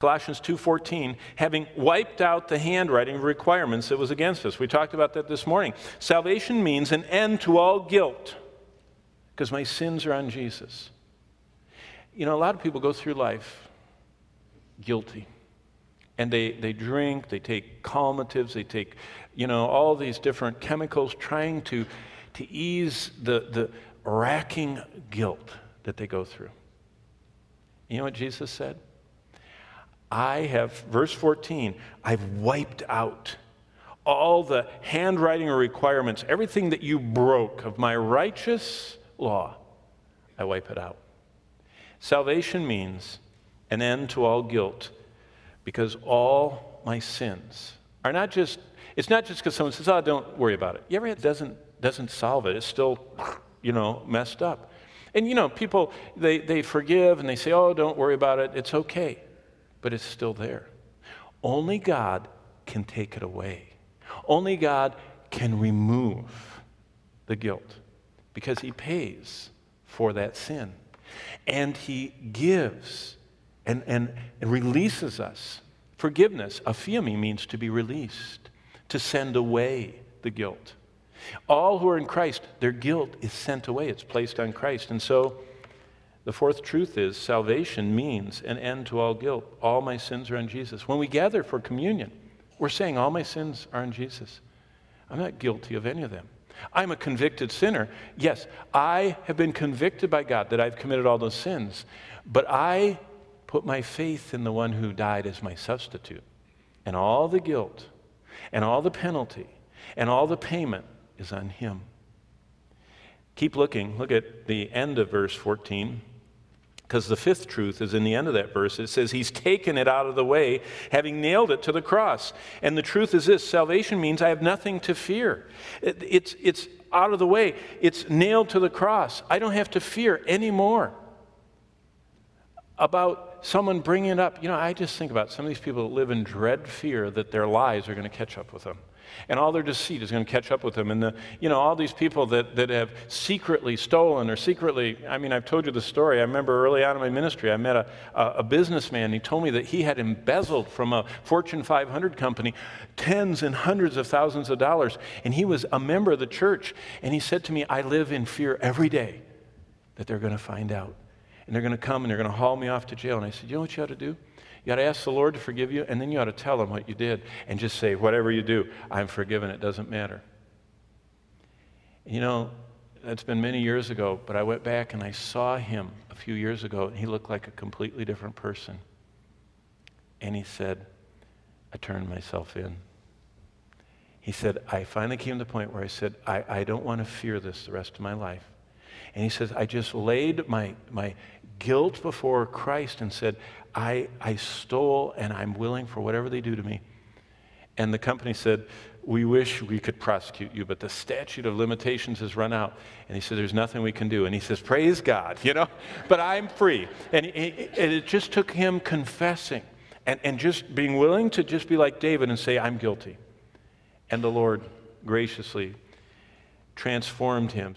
Colossians 2:14 having wiped out the handwriting requirements that was against us. We talked about that this morning. Salvation means an end to all guilt because my sins are on Jesus. You know, a lot of people go through life guilty. And they, they drink, they take calmatives, they take, you know, all these different chemicals trying to, to ease the, the racking guilt that they go through. You know what Jesus said? I have, verse 14, I've wiped out all the handwriting requirements, everything that you broke of my righteous law, I wipe it out. Salvation means an end to all guilt because all my sins are not just, it's not just because someone says, oh, don't worry about it. You ever, it doesn't, doesn't solve it. It's still, you know, messed up. And, you know, people, they, they forgive and they say, oh, don't worry about it. It's okay but it's still there. Only God can take it away. Only God can remove the guilt because He pays for that sin. And He gives and, and, and releases us. Forgiveness, aphiemi, means to be released, to send away the guilt. All who are in Christ, their guilt is sent away, it's placed on Christ. And so, the fourth truth is salvation means an end to all guilt. All my sins are on Jesus. When we gather for communion, we're saying all my sins are on Jesus. I'm not guilty of any of them. I'm a convicted sinner. Yes, I have been convicted by God that I've committed all those sins, but I put my faith in the one who died as my substitute. And all the guilt and all the penalty and all the payment is on him. Keep looking. Look at the end of verse 14. Because the fifth truth is in the end of that verse. It says, He's taken it out of the way, having nailed it to the cross. And the truth is this salvation means I have nothing to fear. It, it's, it's out of the way, it's nailed to the cross. I don't have to fear anymore about someone bringing it up. You know, I just think about some of these people that live in dread fear that their lies are going to catch up with them and all their deceit is going to catch up with them. And the, you know, all these people that, that have secretly stolen or secretly, I mean, I've told you the story. I remember early on in my ministry, I met a, a, a businessman. He told me that he had embezzled from a Fortune 500 company tens and hundreds of thousands of dollars. And he was a member of the church. And he said to me, I live in fear every day that they're going to find out. And they're going to come and they're going to haul me off to jail. And I said, You know what you ought to do? You got to ask the Lord to forgive you, and then you ought to tell him what you did and just say, whatever you do, I'm forgiven. It doesn't matter. You know, that's been many years ago, but I went back and I saw him a few years ago, and he looked like a completely different person. And he said, I turned myself in. He said, I finally came to the point where I said, I, I don't want to fear this the rest of my life. And he says, I just laid my, my guilt before Christ and said, I, I stole and I'm willing for whatever they do to me. And the company said, We wish we could prosecute you, but the statute of limitations has run out. And he said, There's nothing we can do. And he says, Praise God, you know, but I'm free. And, and it just took him confessing and, and just being willing to just be like David and say, I'm guilty. And the Lord graciously transformed him.